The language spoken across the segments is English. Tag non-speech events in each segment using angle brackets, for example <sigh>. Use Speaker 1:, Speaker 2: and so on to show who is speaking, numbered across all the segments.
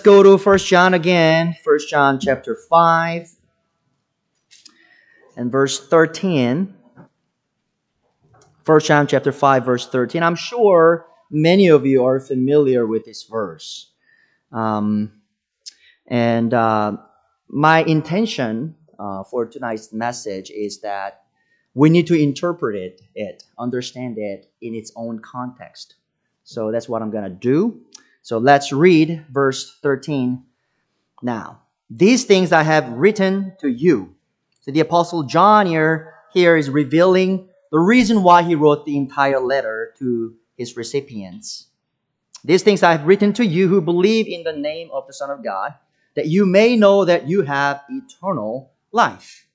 Speaker 1: go to First John again. First John chapter 5 and verse 13. First John chapter 5 verse 13. I'm sure many of you are familiar with this verse. Um, and uh, my intention uh, for tonight's message is that we need to interpret it, understand it in its own context. So that's what I'm going to do. So let's read verse 13 now. These things I have written to you. So the apostle John here, here is revealing the reason why he wrote the entire letter to his recipients. These things I have written to you who believe in the name of the Son of God, that you may know that you have eternal life,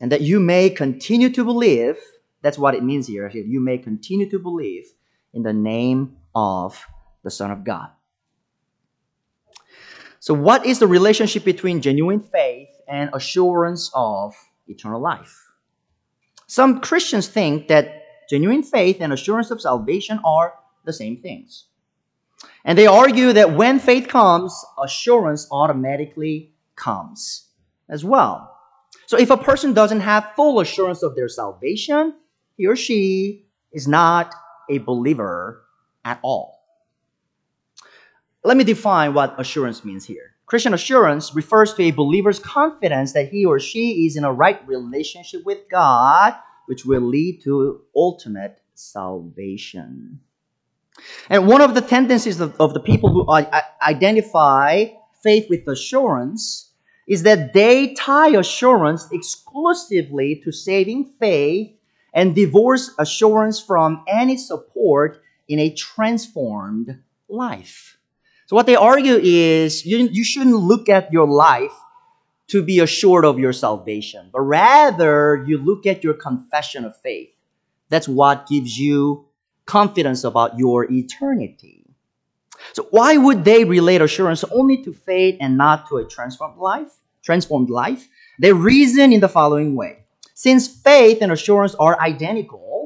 Speaker 1: and that you may continue to believe. That's what it means here. You may continue to believe in the name of the Son of God. So, what is the relationship between genuine faith and assurance of eternal life? Some Christians think that genuine faith and assurance of salvation are the same things. And they argue that when faith comes, assurance automatically comes as well. So if a person doesn't have full assurance of their salvation, he or she is not a believer at all. Let me define what assurance means here. Christian assurance refers to a believer's confidence that he or she is in a right relationship with God, which will lead to ultimate salvation. And one of the tendencies of, of the people who identify faith with assurance is that they tie assurance exclusively to saving faith and divorce assurance from any support in a transformed life. So, what they argue is you, you shouldn't look at your life to be assured of your salvation, but rather you look at your confession of faith. That's what gives you confidence about your eternity. So why would they relate assurance only to faith and not to a transformed life? Transformed life? They reason in the following way. Since faith and assurance are identical,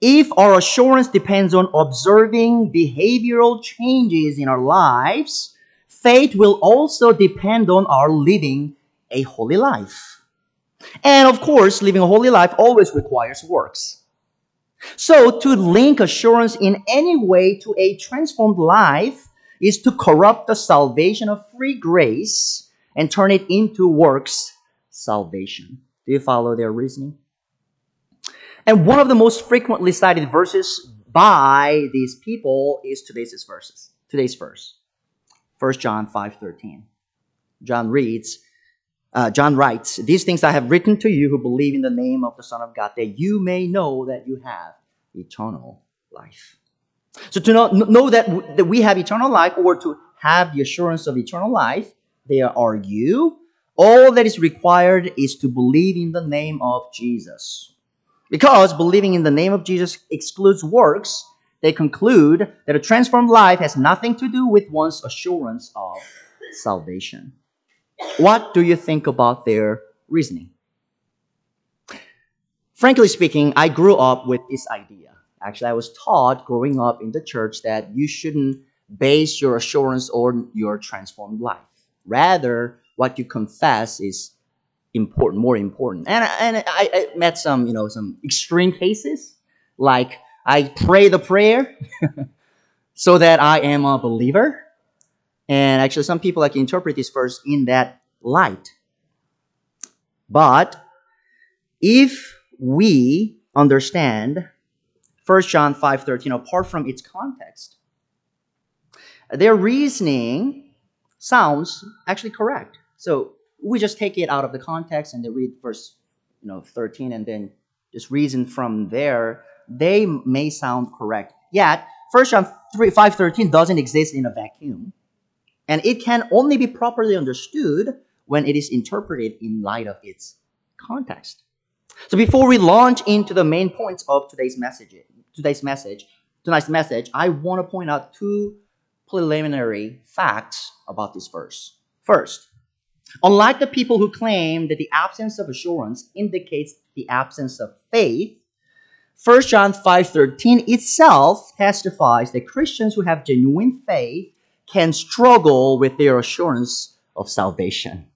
Speaker 1: if our assurance depends on observing behavioral changes in our lives, faith will also depend on our living a holy life. And of course, living a holy life always requires works. So, to link assurance in any way to a transformed life is to corrupt the salvation of free grace and turn it into works salvation. Do you follow their reasoning? And one of the most frequently cited verses by these people is today's verses. Today's verse. 1 John 5:13. John reads, uh, John writes, These things I have written to you who believe in the name of the Son of God, that you may know that you have eternal life. So to know, know that, that we have eternal life or to have the assurance of eternal life, they argue all that is required is to believe in the name of Jesus. Because believing in the name of Jesus excludes works, they conclude that a transformed life has nothing to do with one's assurance of salvation. What do you think about their reasoning? Frankly speaking, I grew up with this idea. Actually, I was taught growing up in the church that you shouldn't base your assurance on your transformed life. Rather, what you confess is important, more important. And, and I, I met some, you know, some extreme cases, like I pray the prayer <laughs> so that I am a believer, and actually, some people like interpret this verse in that light. But if we understand 1 John 5:13 apart from its context, their reasoning sounds actually correct. So we just take it out of the context and they read verse you know 13 and then just reason from there, they may sound correct. Yet 1 John 3, 5:13 doesn't exist in a vacuum. And it can only be properly understood when it is interpreted in light of its context. So before we launch into the main points of today's message, today's message, tonight's message, I want to point out two preliminary facts about this verse. First, unlike the people who claim that the absence of assurance indicates the absence of faith, 1 John 5:13 itself testifies that Christians who have genuine faith can struggle with their assurance of salvation.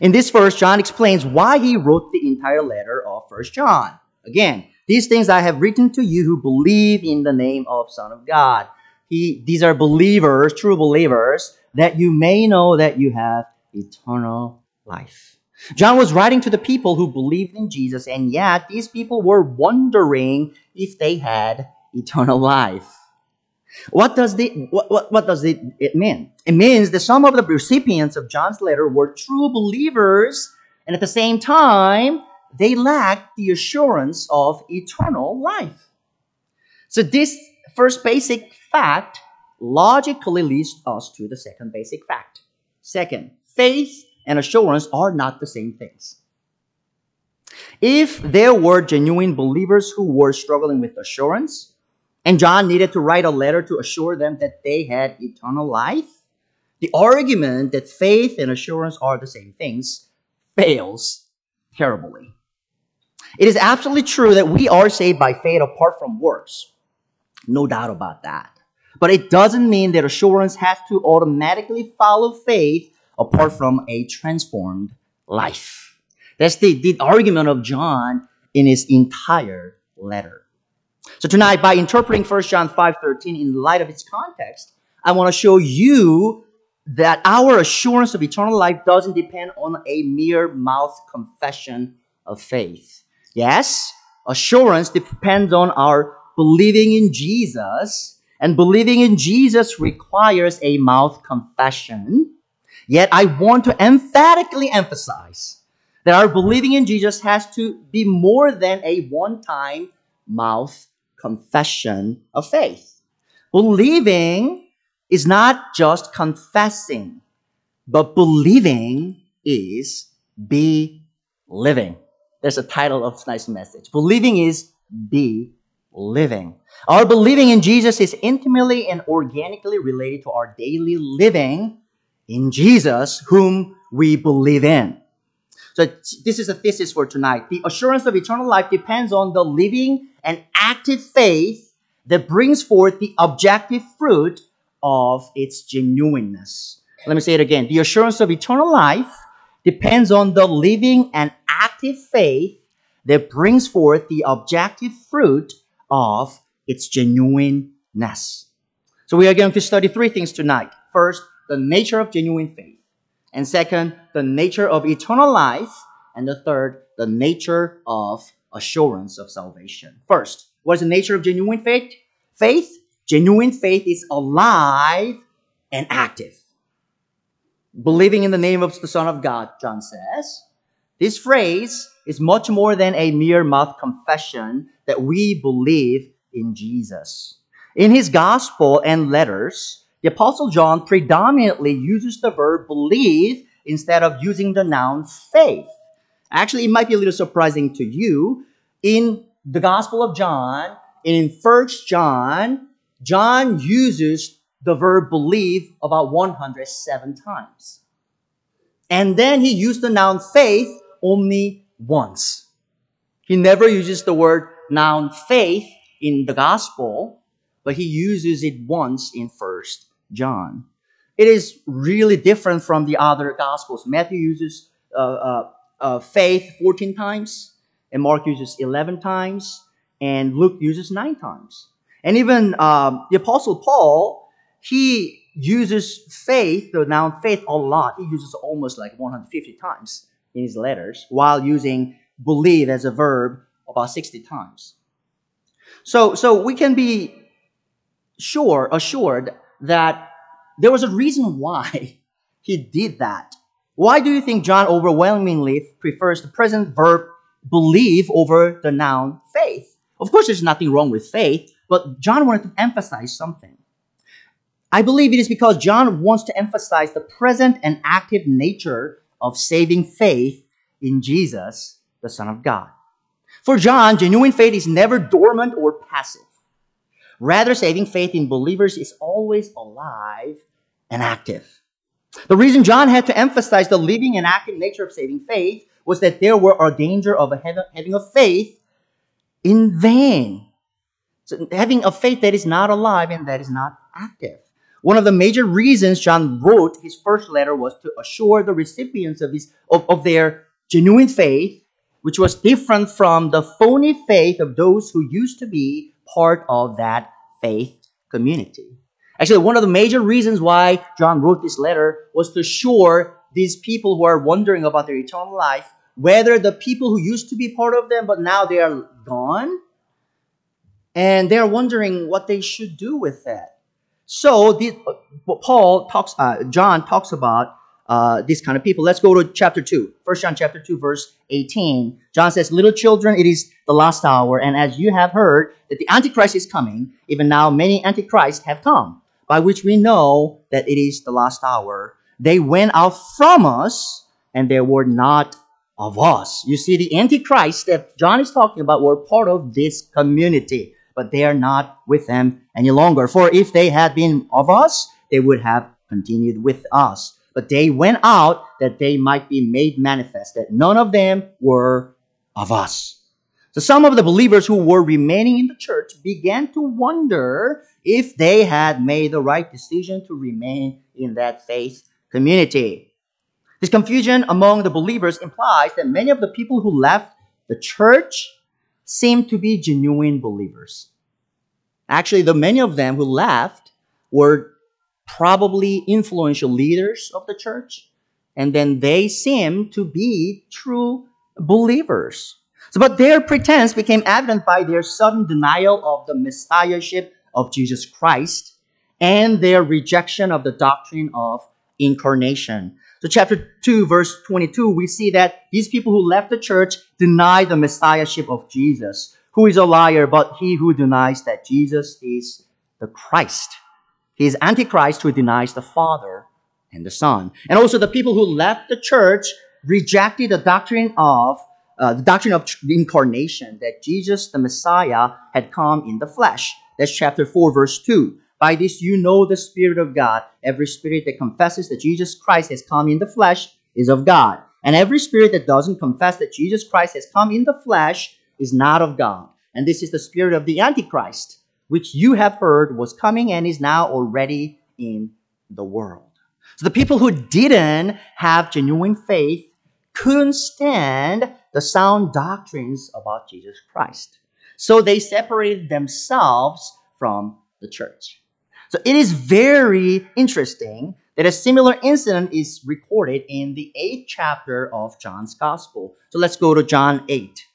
Speaker 1: In this verse, John explains why he wrote the entire letter of First John. Again, these things I have written to you who believe in the name of Son of God. He, these are believers, true believers, that you may know that you have eternal life. John was writing to the people who believed in Jesus, and yet these people were wondering if they had eternal life. What does the what, what, what does it, it mean? It means that some of the recipients of John's letter were true believers, and at the same time, they lacked the assurance of eternal life. So this first basic fact logically leads us to the second basic fact. Second, faith and assurance are not the same things. If there were genuine believers who were struggling with assurance, and John needed to write a letter to assure them that they had eternal life, the argument that faith and assurance are the same things fails terribly. It is absolutely true that we are saved by faith apart from works. No doubt about that. But it doesn't mean that assurance has to automatically follow faith apart from a transformed life. That's the, the argument of John in his entire letter. So tonight, by interpreting 1 John 5.13 in light of its context, I want to show you that our assurance of eternal life doesn't depend on a mere mouth confession of faith. Yes, assurance depends on our believing in Jesus, and believing in Jesus requires a mouth confession. Yet I want to emphatically emphasize that our believing in Jesus has to be more than a one time mouth confession of faith. Believing is not just confessing, but believing is be living. There's a title of tonight's message. Believing is be living. Our believing in Jesus is intimately and organically related to our daily living in Jesus, whom we believe in. So this is a thesis for tonight. The assurance of eternal life depends on the living and active faith that brings forth the objective fruit of its genuineness. Let me say it again. The assurance of eternal life depends on the living and active faith that brings forth the objective fruit of its genuineness. So we are going to study three things tonight. First, the nature of genuine faith. And second, the nature of eternal life. And the third, the nature of assurance of salvation. First, what is the nature of genuine faith? Faith, genuine faith is alive and active. Believing in the name of the Son of God, John says. This phrase is much more than a mere mouth confession that we believe in Jesus. In his gospel and letters, the Apostle John predominantly uses the verb believe instead of using the noun faith. Actually, it might be a little surprising to you. In the Gospel of John, in First John, John uses the verb believe about 107 times. And then he used the noun faith only once. He never uses the word noun faith in the gospel, but he uses it once in First John. It is really different from the other gospels. Matthew uses uh, uh, uh, faith 14 times, and Mark uses 11 times, and Luke uses 9 times. And even um, the Apostle Paul, he uses faith, the noun faith, a lot. He uses almost like 150 times in his letters, while using believe as a verb about 60 times. So, so we can be sure, assured that there was a reason why <laughs> he did that. Why do you think John overwhelmingly prefers the present verb believe over the noun faith? Of course, there's nothing wrong with faith, but John wanted to emphasize something. I believe it is because John wants to emphasize the present and active nature of saving faith in Jesus, the Son of God. For John, genuine faith is never dormant or passive. Rather, saving faith in believers is always alive and active. The reason John had to emphasize the living and active nature of saving faith was that there were a danger of having a faith in vain. So having a faith that is not alive and that is not active. One of the major reasons John wrote his first letter was to assure the recipients of, his, of, of their genuine faith, which was different from the phony faith of those who used to be part of that faith community. Actually, one of the major reasons why John wrote this letter was to assure these people who are wondering about their eternal life whether the people who used to be part of them but now they are gone and they're wondering what they should do with that. So this, Paul talks, uh, John talks about uh, these kind of people. Let's go to chapter 2. 1 John chapter 2, verse 18. John says, Little children, it is the last hour, and as you have heard that the Antichrist is coming, even now many Antichrists have come, by which we know that it is the last hour. They went out from us, and they were not of us. You see, the Antichrist that John is talking about were part of this community, but they are not with them any longer. For if they had been of us, they would have continued with us. But they went out that they might be made manifest, that none of them were of us. So some of the believers who were remaining in the church began to wonder if they had made the right decision to remain in that faith community. This confusion among the believers implies that many of the people who left the church seem to be genuine believers. Actually, the many of them who left were probably influential leaders of the church, and then they seem to be true believers. So, but their pretense became evident by their sudden denial of the messiahship of Jesus Christ and their rejection of the doctrine of incarnation. So, chapter 2, verse 22, we see that these people who left the church deny the messiahship of Jesus. Who is a liar but he who denies that Jesus is the Christ? Is Antichrist who denies the Father and the Son. And also, the people who left the church rejected the doctrine of uh, the doctrine of the incarnation that Jesus, the Messiah, had come in the flesh. That's chapter 4, verse 2. By this you know the Spirit of God. Every spirit that confesses that Jesus Christ has come in the flesh is of God. And every spirit that doesn't confess that Jesus Christ has come in the flesh is not of God. And this is the spirit of the Antichrist, which you have heard was coming and is now already in the world. So the people who didn't have genuine faith couldn't stand the sound doctrines about Jesus Christ. So they separated themselves from the church. So it is very interesting that a similar incident is recorded in the eighth chapter of John's Gospel. So let's go to John 8.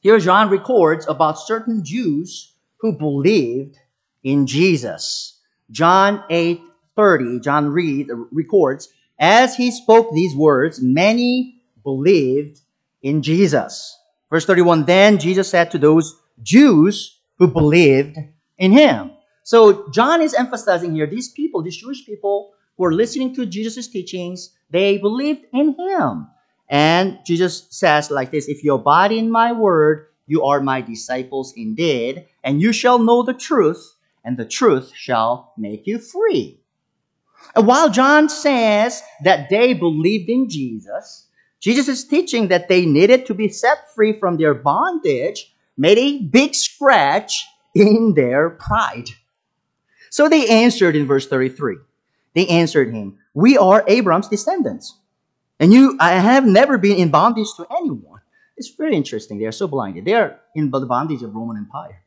Speaker 1: Here, John records about certain Jews who believed in Jesus. John 8 30, John read, records, As he spoke these words, many believed in Jesus. Verse 31 Then Jesus said to those Jews who believed in him, so John is emphasizing here these people, these Jewish people who are listening to Jesus' teachings, they believed in him. And Jesus says like this If you abide in my word, you are my disciples indeed, and you shall know the truth, and the truth shall make you free. And while John says that they believed in Jesus, Jesus is teaching that they needed to be set free from their bondage, made a big scratch in their pride. So they answered in verse 33. They answered him, We are Abraham's descendants. And you I have never been in bondage to anyone. It's very interesting. They are so blinded. They are in the bondage of Roman Empire.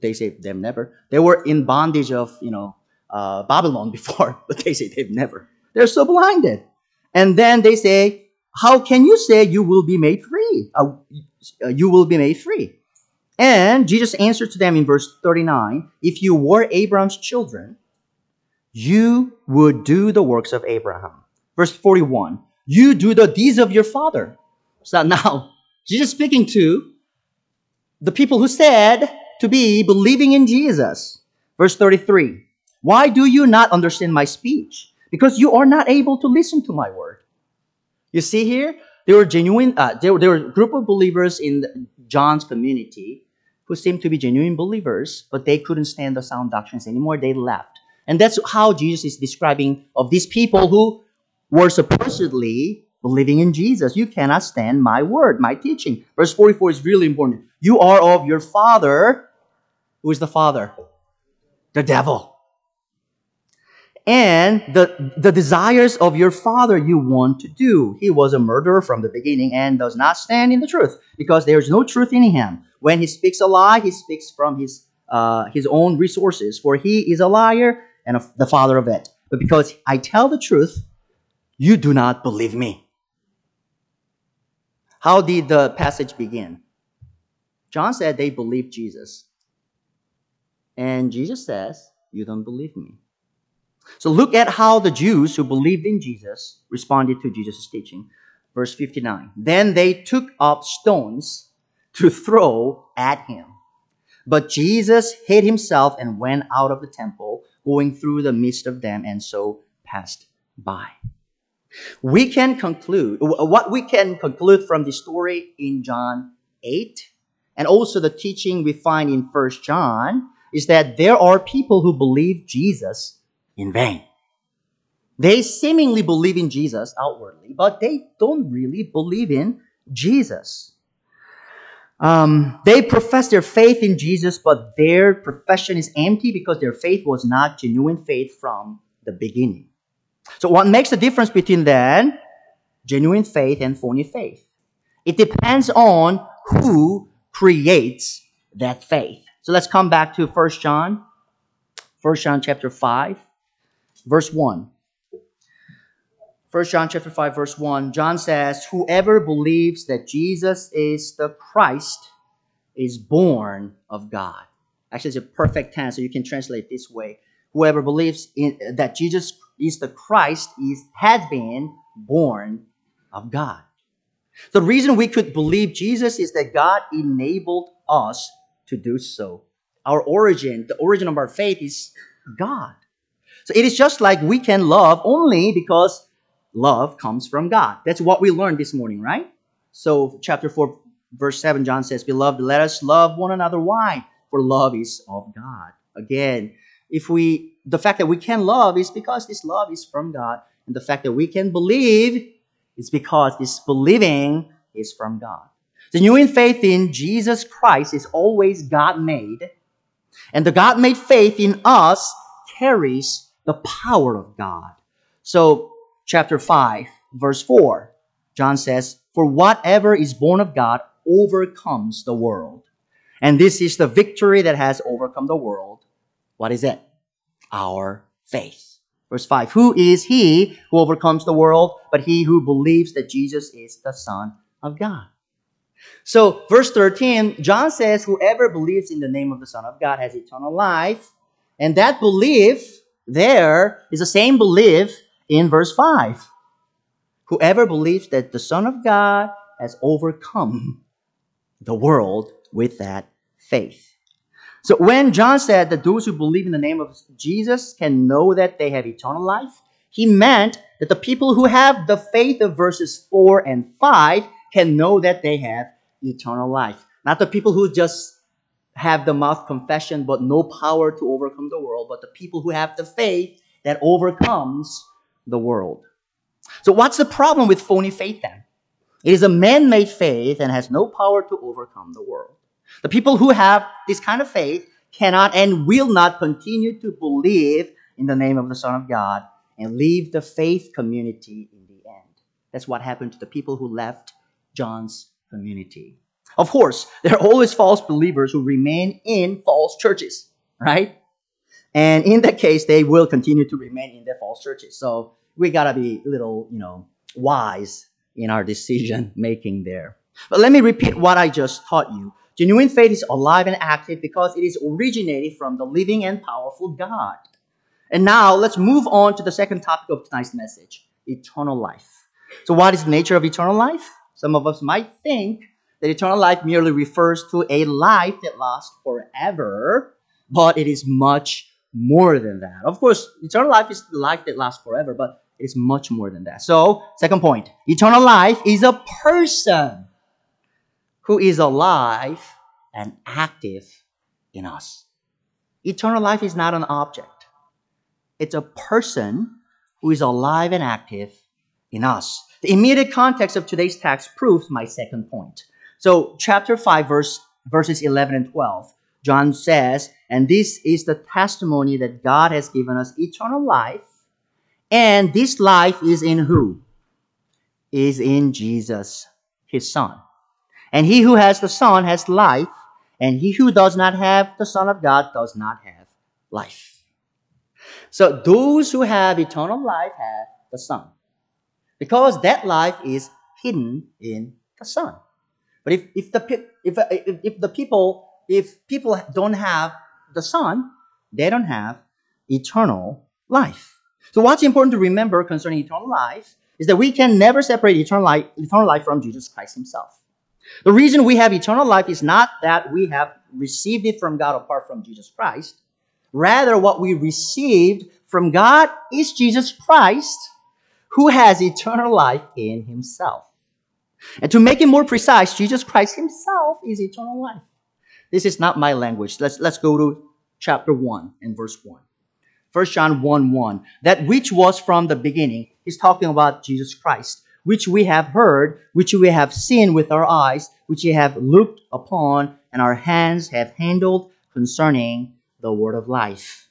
Speaker 1: They say they've never. They were in bondage of, you know, uh, Babylon <laughs> before, but they say they've never. They're so blinded. And then they say, How can you say you will be made free? Uh, you will be made free. And Jesus answered to them in verse 39 If you were Abraham's children, you would do the works of Abraham. Verse 41 You do the deeds of your father. So now, Jesus speaking to the people who said to be believing in Jesus. Verse 33 Why do you not understand my speech? Because you are not able to listen to my word. You see here, there were genuine, uh, there, there were a group of believers in John's community who seemed to be genuine believers, but they couldn't stand the sound doctrines anymore. They left. And that's how Jesus is describing of these people who were supposedly believing in Jesus. You cannot stand my word, my teaching. Verse 44 is really important. You are of your father. Who is the father? The devil. and the, the desires of your father you want to do. He was a murderer from the beginning and does not stand in the truth because there is no truth in him. When he speaks a lie, he speaks from his, uh, his own resources, for he is a liar and a, the father of it. But because I tell the truth, you do not believe me. How did the passage begin? John said they believed Jesus. And Jesus says, You don't believe me. So look at how the Jews who believed in Jesus responded to Jesus' teaching. Verse 59. Then they took up stones to throw at him. But Jesus hid himself and went out of the temple, going through the midst of them, and so passed by. We can conclude, what we can conclude from the story in John 8, and also the teaching we find in 1 John, is that there are people who believe Jesus in vain. They seemingly believe in Jesus outwardly, but they don't really believe in Jesus. Um, they profess their faith in Jesus, but their profession is empty because their faith was not genuine faith from the beginning. So, what makes the difference between then genuine faith and phony faith? It depends on who creates that faith. So let's come back to 1 John, 1 John chapter 5 verse 1. 1 John chapter 5 verse 1 John says whoever believes that Jesus is the Christ is born of God. Actually it's a perfect tense so you can translate this way. Whoever believes in, that Jesus is the Christ is has been born of God. The reason we could believe Jesus is that God enabled us to do so. Our origin, the origin of our faith is God. So it is just like we can love only because love comes from God. That's what we learned this morning, right? So, chapter 4, verse 7, John says, Beloved, let us love one another. Why? For love is of God. Again, if we, the fact that we can love is because this love is from God. And the fact that we can believe is because this believing is from God. The genuine faith in Jesus Christ is always God made. And the God made faith in us carries the power of God. So, chapter 5, verse 4, John says, For whatever is born of God overcomes the world. And this is the victory that has overcome the world. What is it? Our faith. Verse 5 Who is he who overcomes the world but he who believes that Jesus is the Son of God? So, verse 13, John says, Whoever believes in the name of the Son of God has eternal life. And that belief there is the same belief in verse 5. Whoever believes that the Son of God has overcome the world with that faith. So when John said that those who believe in the name of Jesus can know that they have eternal life, he meant that the people who have the faith of verses 4 and 5 can know that they have eternal life. Not the people who just have the mouth confession but no power to overcome the world, but the people who have the faith that overcomes the world. So, what's the problem with phony faith then? It is a man made faith and has no power to overcome the world. The people who have this kind of faith cannot and will not continue to believe in the name of the Son of God and leave the faith community in the end. That's what happened to the people who left John's community. Of course, there are always false believers who remain in false churches, right? And in that case, they will continue to remain in their false churches. So we gotta be a little, you know, wise in our decision making there. But let me repeat what I just taught you. Genuine faith is alive and active because it is originated from the living and powerful God. And now let's move on to the second topic of tonight's message eternal life. So, what is the nature of eternal life? Some of us might think that eternal life merely refers to a life that lasts forever, but it is much more than that. Of course, eternal life is the life that lasts forever, but it is much more than that. So, second point eternal life is a person who is alive and active in us. Eternal life is not an object, it's a person who is alive and active in us. The immediate context of today's text proves my second point. So, chapter 5, verse, verses 11 and 12, John says, And this is the testimony that God has given us eternal life, And this life is in who? Is in Jesus, his Son. And he who has the Son has life, and he who does not have the Son of God does not have life. So those who have eternal life have the Son. Because that life is hidden in the Son. But if, if the if, if, if the people if people don't have the Son, they don't have eternal life. So what's important to remember concerning eternal life is that we can never separate eternal life, eternal life from Jesus Christ Himself. The reason we have eternal life is not that we have received it from God apart from Jesus Christ. Rather, what we received from God is Jesus Christ, who has eternal life in Himself. And to make it more precise, Jesus Christ Himself is eternal life. This is not my language. Let's, let's go to chapter 1 and verse 1. 1 John 1 1. That which was from the beginning, he's talking about Jesus Christ, which we have heard, which we have seen with our eyes, which we have looked upon, and our hands have handled concerning the word of life.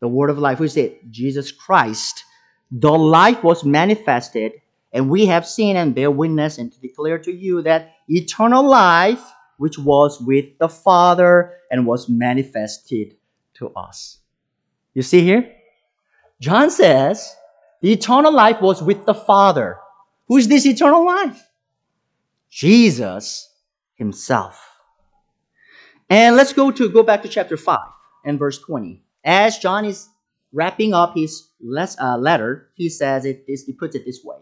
Speaker 1: The word of life, who is it? Jesus Christ. The life was manifested, and we have seen and bear witness and declare to you that eternal life which was with the Father and was manifested to us. You see here? John says the eternal life was with the Father. Who is this eternal life? Jesus himself. And let's go to go back to chapter 5 and verse 20. As John is wrapping up his uh, letter, he says it this, he puts it this way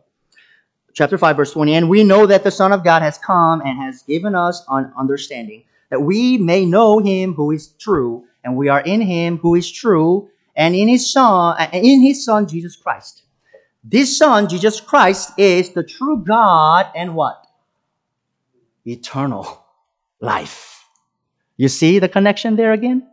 Speaker 1: chapter 5, verse 20. And we know that the Son of God has come and has given us an understanding, that we may know him who is true, and we are in him who is true, and in his Son, in his Son Jesus Christ. This Son, Jesus Christ, is the true God and what? Eternal life. You see the connection there again?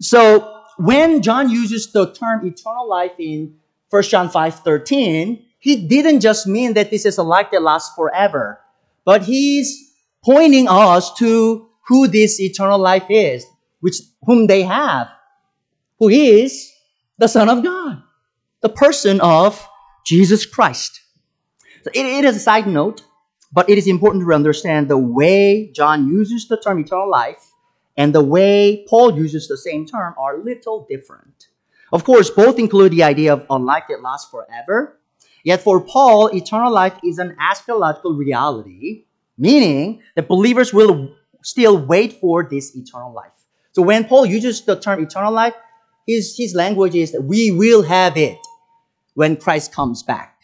Speaker 1: So when John uses the term eternal life in 1 John 5 13, he didn't just mean that this is a life that lasts forever, but he's pointing us to who this eternal life is, which whom they have, who is the Son of God, the person of Jesus Christ. So it, it is a side note, but it is important to understand the way John uses the term eternal life and the way Paul uses the same term are little different. Of course, both include the idea of a life that lasts forever, Yet for Paul, eternal life is an eschatological reality, meaning that believers will still wait for this eternal life. So when Paul uses the term eternal life, his, his language is that we will have it when Christ comes back.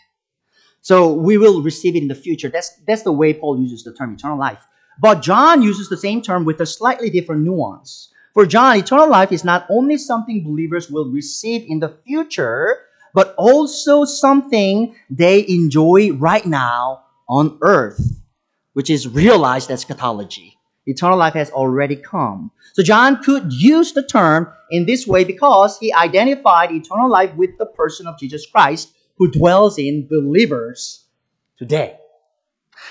Speaker 1: So we will receive it in the future. That's, that's the way Paul uses the term eternal life. But John uses the same term with a slightly different nuance. For John, eternal life is not only something believers will receive in the future, but also something they enjoy right now on earth, which is realized eschatology. Eternal life has already come. So John could use the term in this way because he identified eternal life with the person of Jesus Christ who dwells in believers today.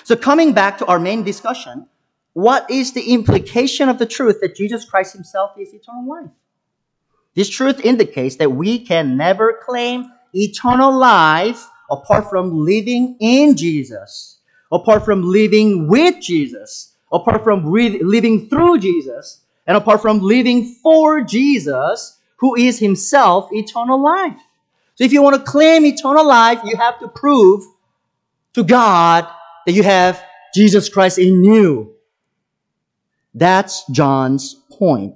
Speaker 1: So coming back to our main discussion, what is the implication of the truth that Jesus Christ himself is eternal life? This truth indicates that we can never claim eternal life apart from living in Jesus, apart from living with Jesus, apart from re- living through Jesus, and apart from living for Jesus, who is himself eternal life. So if you want to claim eternal life, you have to prove to God that you have Jesus Christ in you. That's John's point.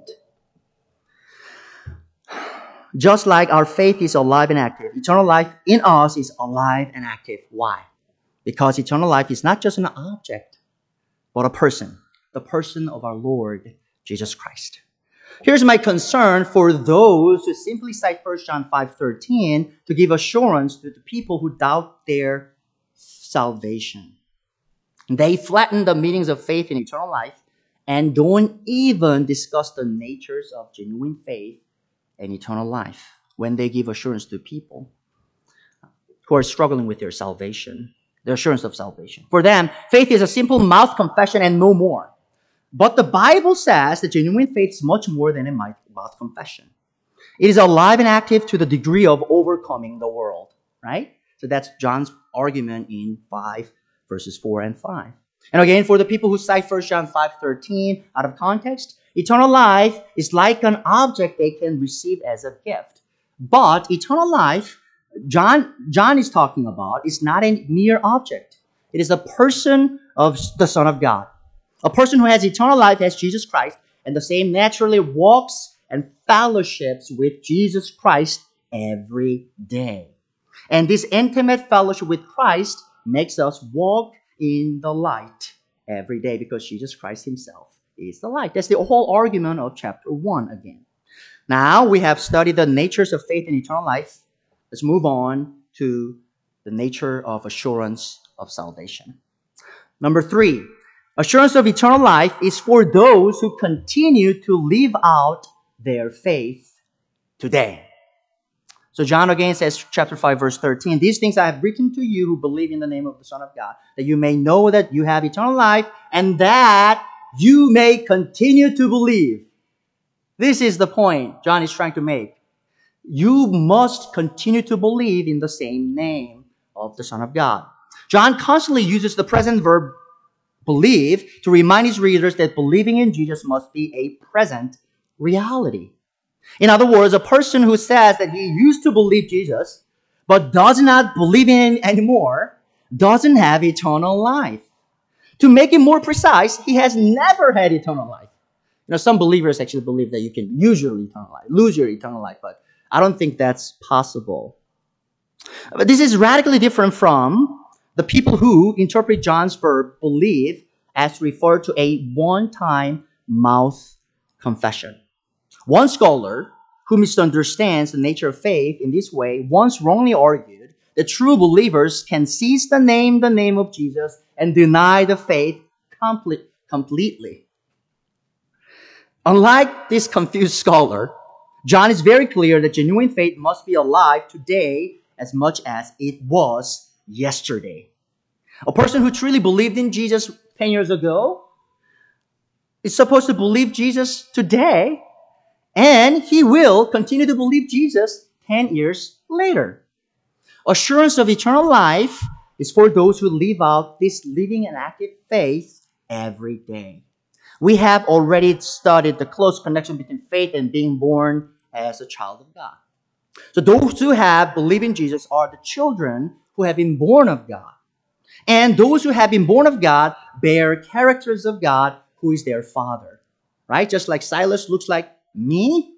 Speaker 1: Just like our faith is alive and active, eternal life in us is alive and active. Why? Because eternal life is not just an object, but a person, the person of our Lord Jesus Christ. Here's my concern for those who simply cite 1 John 5:13 to give assurance to the people who doubt their salvation. They flatten the meanings of faith in eternal life and don't even discuss the natures of genuine faith and eternal life when they give assurance to people who are struggling with their salvation, the assurance of salvation. For them, faith is a simple mouth confession and no more. But the Bible says that genuine faith is much more than a mouth confession. It is alive and active to the degree of overcoming the world. right? So that's John's argument in 5 verses 4 and 5. And again, for the people who cite 1 John 5:13 out of context, eternal life is like an object they can receive as a gift. But eternal life, John, John is talking about, is not a mere object. It is a person of the Son of God. A person who has eternal life as Jesus Christ, and the same naturally walks and fellowships with Jesus Christ every day. And this intimate fellowship with Christ makes us walk in the light every day because Jesus Christ Himself is the light. That's the whole argument of chapter 1 again. Now we have studied the natures of faith and eternal life. Let's move on to the nature of assurance of salvation. Number three, assurance of eternal life is for those who continue to live out their faith today. So John again says, chapter 5, verse 13, These things I have written to you who believe in the name of the Son of God, that you may know that you have eternal life, and that you may continue to believe. This is the point John is trying to make. You must continue to believe in the same name of the Son of God. John constantly uses the present verb believe to remind his readers that believing in Jesus must be a present reality. In other words, a person who says that he used to believe Jesus, but does not believe in anymore, doesn't have eternal life. To make it more precise, he has never had eternal life. You know, some believers actually believe that you can use your eternal life, lose your eternal life, but I don't think that's possible. But this is radically different from the people who interpret John's verb believe as refer to a one-time mouth confession. One scholar who misunderstands the nature of faith in this way once wrongly argued that true believers can seize the name, the name of Jesus, and deny the faith complete, completely. Unlike this confused scholar, John is very clear that genuine faith must be alive today as much as it was yesterday. A person who truly believed in Jesus 10 years ago is supposed to believe Jesus today and he will continue to believe Jesus 10 years later. Assurance of eternal life is for those who live out this living and active faith every day. We have already studied the close connection between faith and being born as a child of God. So those who have believed in Jesus are the children who have been born of God. And those who have been born of God bear characters of God who is their father. Right? Just like Silas looks like me,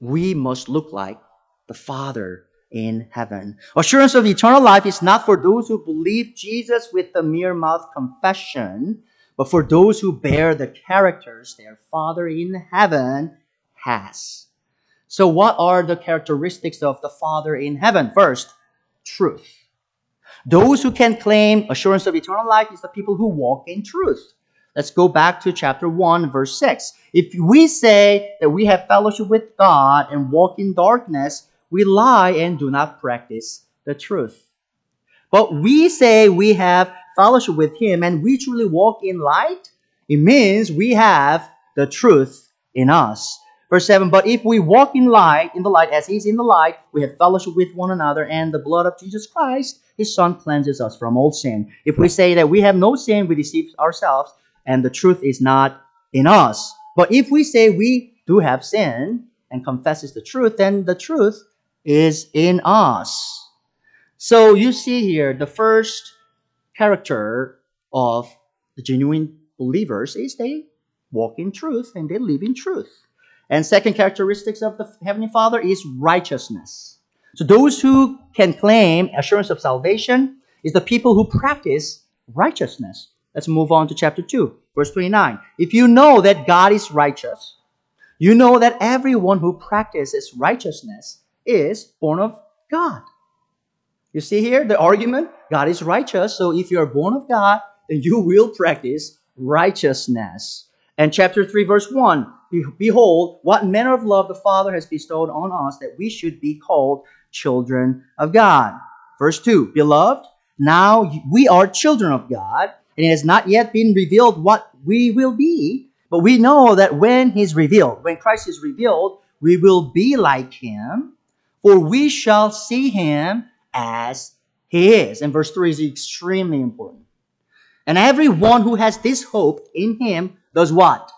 Speaker 1: we must look like the Father in heaven. Assurance of eternal life is not for those who believe Jesus with the mere mouth confession, but for those who bear the characters their Father in heaven has. So, what are the characteristics of the Father in heaven? First, truth. Those who can claim assurance of eternal life is the people who walk in truth. Let's go back to chapter 1, verse 6. If we say that we have fellowship with God and walk in darkness, we lie and do not practice the truth. But we say we have fellowship with Him and we truly walk in light, it means we have the truth in us. Verse 7 But if we walk in light, in the light as He is in the light, we have fellowship with one another, and the blood of Jesus Christ, His Son, cleanses us from all sin. If we say that we have no sin, we deceive ourselves and the truth is not in us. But if we say we do have sin and confesses the truth, then the truth is in us. So you see here the first character of the genuine believers is they walk in truth and they live in truth. And second characteristics of the Heavenly Father is righteousness. So those who can claim assurance of salvation is the people who practice righteousness. Let's move on to chapter 2, verse 29. If you know that God is righteous, you know that everyone who practices righteousness is born of God. You see here the argument? God is righteous, so if you are born of God, then you will practice righteousness. And chapter 3, verse 1 Behold, what manner of love the Father has bestowed on us that we should be called children of God. Verse 2 Beloved, now we are children of God and it has not yet been revealed what we will be. But we know that when He's revealed, when Christ is revealed, we will be like Him, for we shall see him as he is. And verse 3 is extremely important. And everyone who has this hope in him does what?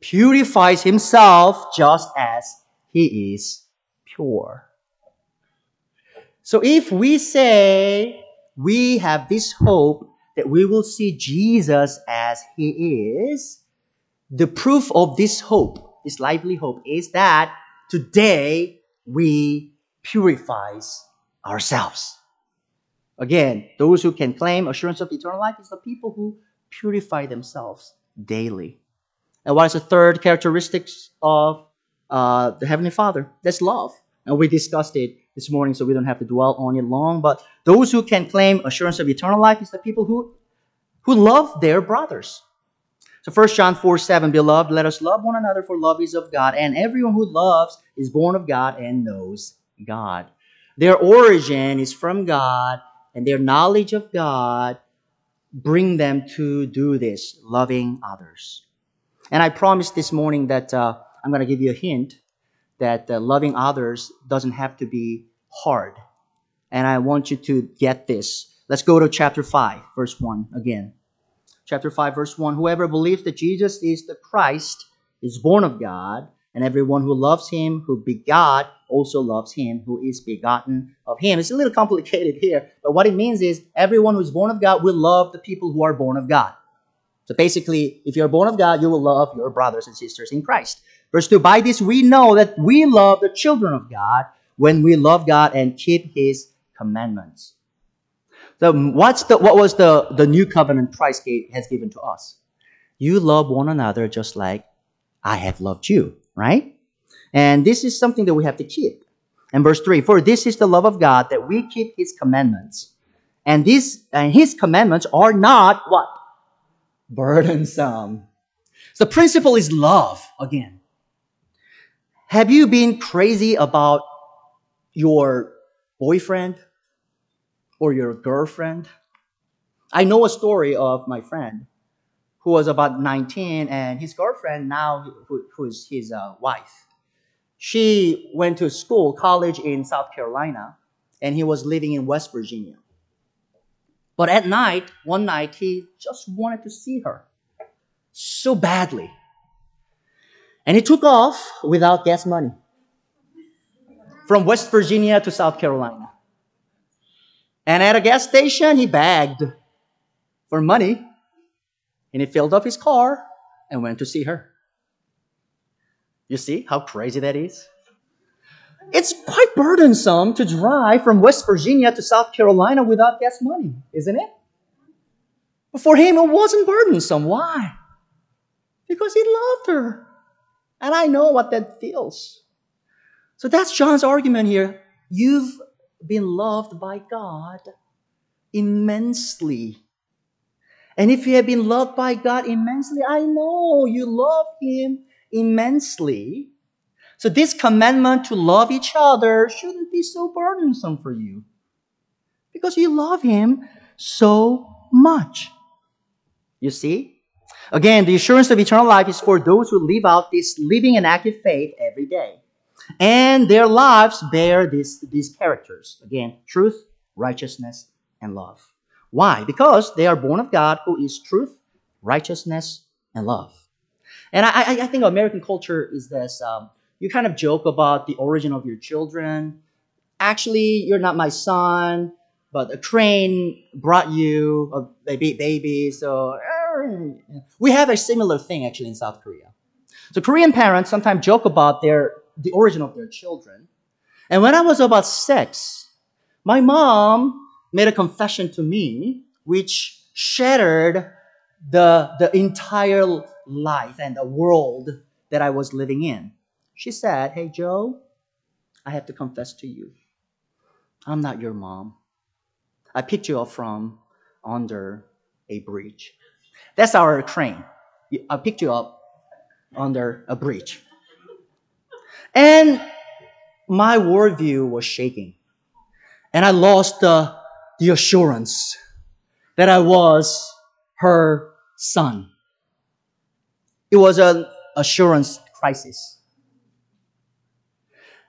Speaker 1: Purifies himself just as he is pure. So if we say we have this hope that we will see Jesus as he is, the proof of this hope, this lively hope, is that today we purifies ourselves. Again, those who can claim assurance of eternal life is the people who purify themselves daily. And what is the third characteristic of uh, the Heavenly Father? That's love. And we discussed it this morning, so we don't have to dwell on it long. But those who can claim assurance of eternal life is the people who, who love their brothers. So 1 John 4 7, Beloved, let us love one another, for love is of God, and everyone who loves is born of God and knows God. Their origin is from God, and their knowledge of God bring them to do this, loving others. And I promised this morning that uh, I'm going to give you a hint that uh, loving others doesn't have to be hard. And I want you to get this. Let's go to chapter 5, verse 1 again. Chapter 5, verse 1 Whoever believes that Jesus is the Christ is born of God, and everyone who loves him, who begot, also loves him who is begotten of him. It's a little complicated here, but what it means is everyone who is born of God will love the people who are born of God. So basically, if you're born of God, you will love your brothers and sisters in Christ. Verse 2 By this we know that we love the children of God when we love God and keep his commandments. So what's the what was the, the new covenant Christ gave, has given to us? You love one another just like I have loved you right? And this is something that we have to keep. And verse 3 For this is the love of God that we keep his commandments. And these and his commandments are not what? Burdensome. So the principle is love again. Have you been crazy about your boyfriend or your girlfriend? I know a story of my friend who was about 19, and his girlfriend now, who, who's his uh, wife, she went to school, college in South Carolina, and he was living in West Virginia. But at night, one night, he just wanted to see her so badly. And he took off without gas money from West Virginia to South Carolina. And at a gas station, he begged for money and he filled up his car and went to see her. You see how crazy that is? It's quite burdensome to drive from West Virginia to South Carolina without gas money, isn't it? But for him, it wasn't burdensome. Why? Because he loved her. And I know what that feels. So that's John's argument here. You've been loved by God immensely. And if you have been loved by God immensely, I know you love Him immensely. So this commandment to love each other shouldn't be so burdensome for you. Because you love Him so much. You see? Again, the assurance of eternal life is for those who live out this living and active faith every day. And their lives bear this, these characters. Again, truth, righteousness, and love. Why? Because they are born of God who is truth, righteousness, and love. And I, I think American culture is this um, you kind of joke about the origin of your children. Actually, you're not my son, but a crane brought you a baby, baby. So we have a similar thing actually in South Korea. So Korean parents sometimes joke about their the origin of their children. And when I was about six, my mom made a confession to me which shattered the, the entire life and the world that I was living in. She said, Hey, Joe, I have to confess to you. I'm not your mom. I picked you up from under a bridge. That's our crane. I picked you up under a bridge. And my worldview was shaking. And I lost the assurance that I was her son. It was an assurance crisis.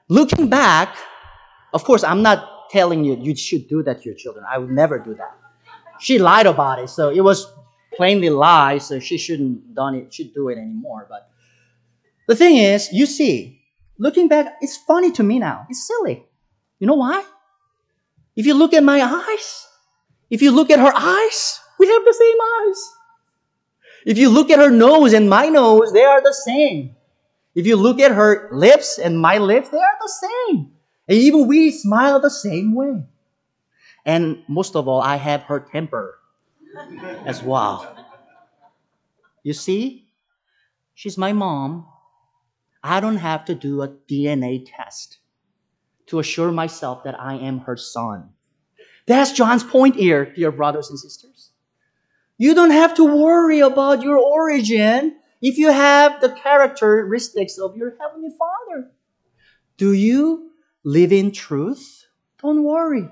Speaker 1: Looking back, of course, I'm not telling you you should do that to your children. I would never do that. She lied about it, so it was plainly lies, so she shouldn't done it, should do it anymore. But the thing is, you see, looking back, it's funny to me now. It's silly. You know why? If you look at my eyes, if you look at her eyes, we have the same eyes. If you look at her nose and my nose, they are the same. If you look at her lips and my lips, they are the same. And even we smile the same way. And most of all, I have her temper <laughs> as well. You see, she's my mom. I don't have to do a DNA test to assure myself that I am her son. That's John's point here, dear brothers and sisters. You don't have to worry about your origin if you have the characteristics of your Heavenly Father. Do you live in truth? Don't worry.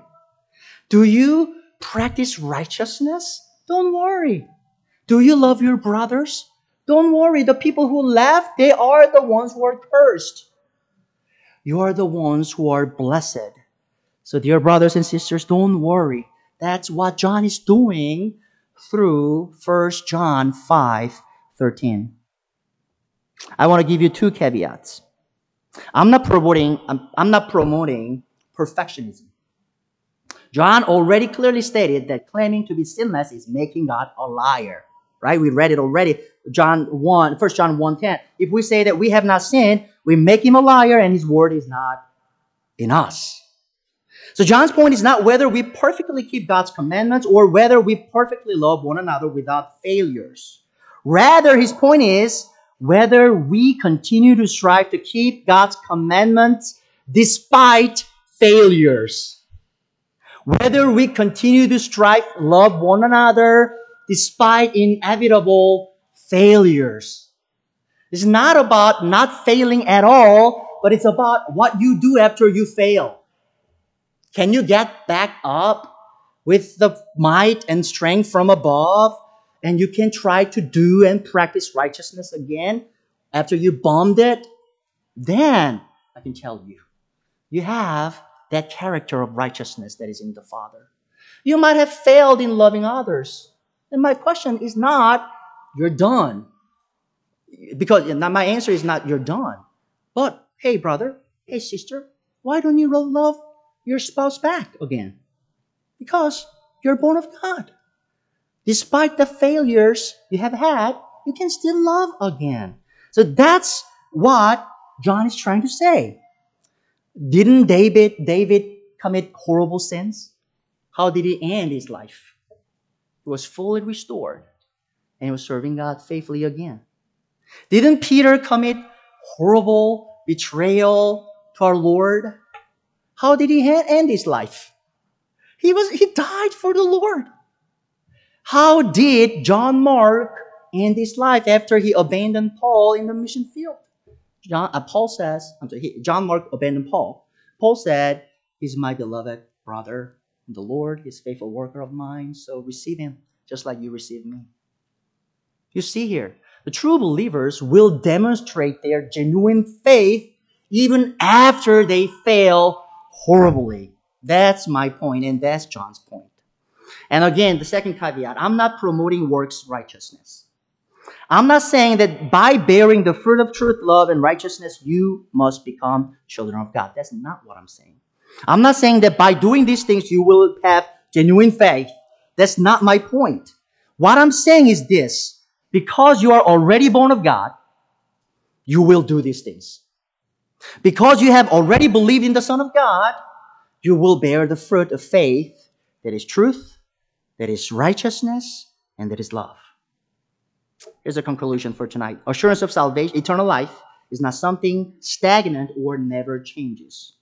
Speaker 1: Do you practice righteousness? Don't worry. Do you love your brothers? Don't worry. The people who left, they are the ones who are cursed. You are the ones who are blessed. So, dear brothers and sisters, don't worry. That's what John is doing through 1 John 5 13. I want to give you two caveats. I'm not promoting, I'm, I'm not promoting perfectionism. John already clearly stated that claiming to be sinless is making God a liar. Right? We read it already. John 1, 1 John 1 10. If we say that we have not sinned, we make him a liar and his word is not in us. So John's point is not whether we perfectly keep God's commandments or whether we perfectly love one another without failures. Rather, his point is whether we continue to strive to keep God's commandments despite failures. Whether we continue to strive, to love one another despite inevitable failures. It's not about not failing at all, but it's about what you do after you fail. Can you get back up with the might and strength from above? And you can try to do and practice righteousness again after you bombed it? Then I can tell you, you have that character of righteousness that is in the Father. You might have failed in loving others. And my question is not, you're done. Because my answer is not, you're done. But, hey, brother, hey, sister, why don't you love your spouse back again? Because you're born of God. Despite the failures you have had, you can still love again. So that's what John is trying to say. Didn't David David commit horrible sins? How did he end his life? He was fully restored and he was serving God faithfully again. Didn't Peter commit horrible betrayal to our Lord? How did he end his life? He was he died for the Lord. How did John Mark end his life after he abandoned Paul in the mission field? John, uh, Paul says, I'm sorry, he, John Mark abandoned Paul. Paul said, He's my beloved brother the Lord, He's faithful worker of mine, so receive him just like you received me. You see here, the true believers will demonstrate their genuine faith even after they fail horribly. That's my point, and that's John's point. And again, the second caveat I'm not promoting works righteousness. I'm not saying that by bearing the fruit of truth, love, and righteousness, you must become children of God. That's not what I'm saying. I'm not saying that by doing these things, you will have genuine faith. That's not my point. What I'm saying is this because you are already born of God, you will do these things. Because you have already believed in the Son of God, you will bear the fruit of faith that is truth, that is righteousness, and that is love. Here's a conclusion for tonight. Assurance of salvation, eternal life, is not something stagnant or never changes.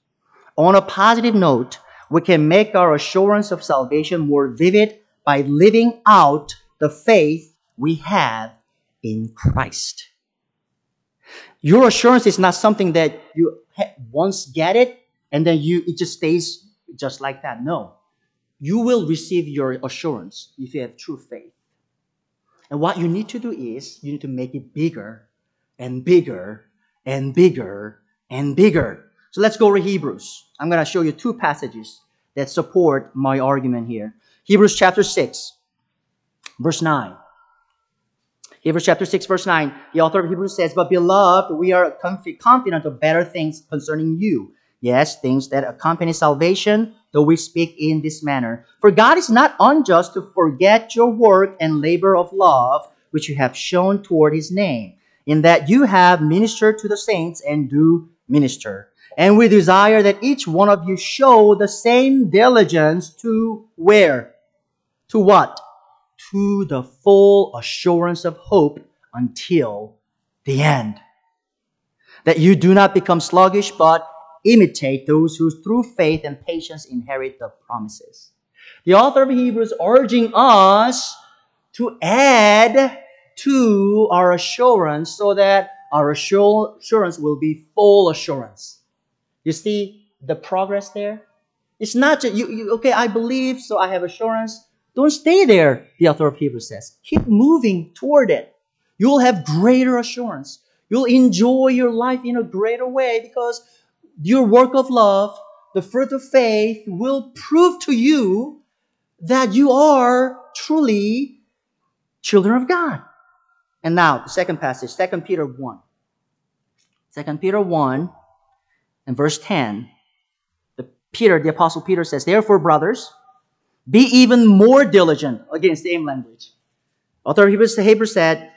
Speaker 1: On a positive note, we can make our assurance of salvation more vivid by living out the faith we have in Christ. Your assurance is not something that you once get it and then you it just stays just like that. No. You will receive your assurance if you have true faith. And what you need to do is you need to make it bigger and bigger and bigger and bigger So let's go to Hebrews. I'm going to show you two passages that support my argument here. Hebrews chapter 6, verse 9. Hebrews chapter 6, verse 9, the author of Hebrews says, But beloved, we are confident of better things concerning you. Yes, things that accompany salvation, though we speak in this manner. For God is not unjust to forget your work and labor of love, which you have shown toward his name, in that you have ministered to the saints and do minister. And we desire that each one of you show the same diligence to where? To what? To the full assurance of hope until the end. That you do not become sluggish, but imitate those who through faith and patience inherit the promises. The author of Hebrews urging us to add to our assurance so that our assurance will be full assurance. You see the progress there? It's not just you, you okay, I believe, so I have assurance. Don't stay there, the author of Hebrews says. Keep moving toward it. You'll have greater assurance. You'll enjoy your life in a greater way because your work of love, the fruit of faith, will prove to you that you are truly children of God. And now, the second passage, 2 Peter 1. 2 Peter 1 and verse 10. The Peter, the Apostle Peter says, Therefore, brothers, be even more diligent. Again, same language. Author Hebrews, Hebrews said,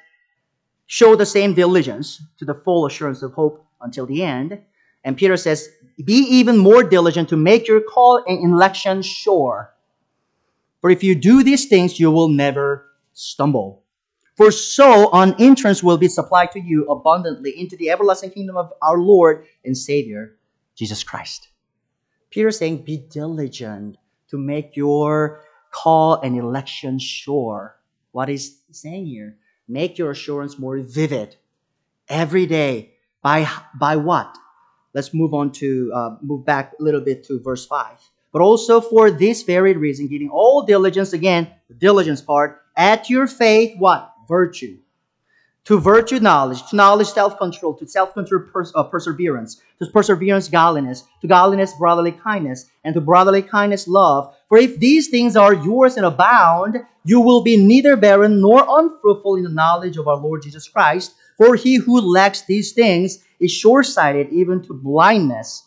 Speaker 1: Show the same diligence to the full assurance of hope until the end. And Peter says, Be even more diligent to make your call and election sure. For if you do these things, you will never stumble. For so an entrance will be supplied to you abundantly into the everlasting kingdom of our Lord and Savior, Jesus Christ. Peter is saying, Be diligent to make your call and election sure. What is saying here? Make your assurance more vivid every day. By, by what? Let's move on to, uh, move back a little bit to verse 5. But also for this very reason, giving all diligence, again, the diligence part, to your faith what? Virtue. To virtue, knowledge. To knowledge, self control. To self control, pers- uh, perseverance. To perseverance, godliness. To godliness, brotherly kindness. And to brotherly kindness, love. For if these things are yours and abound, you will be neither barren nor unfruitful in the knowledge of our Lord Jesus Christ. For he who lacks these things is short sighted even to blindness,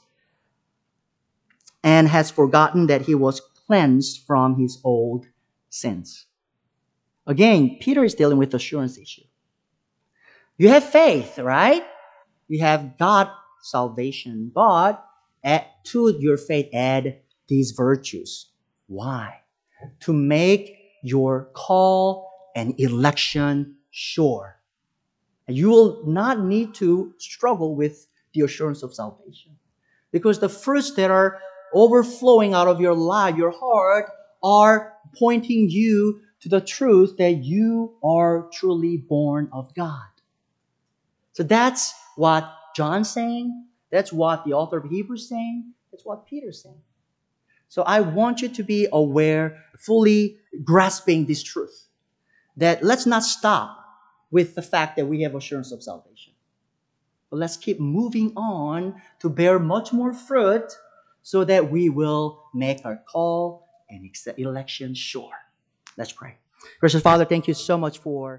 Speaker 1: and has forgotten that he was cleansed from his old sins. Again, Peter is dealing with assurance issue. You have faith, right? You have God salvation, but add, to your faith add these virtues. Why? To make your call and election sure. And you will not need to struggle with the assurance of salvation. Because the fruits that are overflowing out of your life, your heart, are pointing you to the truth that you are truly born of God. So that's what John's saying. That's what the author of Hebrews is saying. That's what Peter's saying. So I want you to be aware, fully grasping this truth. That let's not stop with the fact that we have assurance of salvation. But let's keep moving on to bear much more fruit so that we will make our call and election sure. Let's pray. Gracious Father, thank you so much for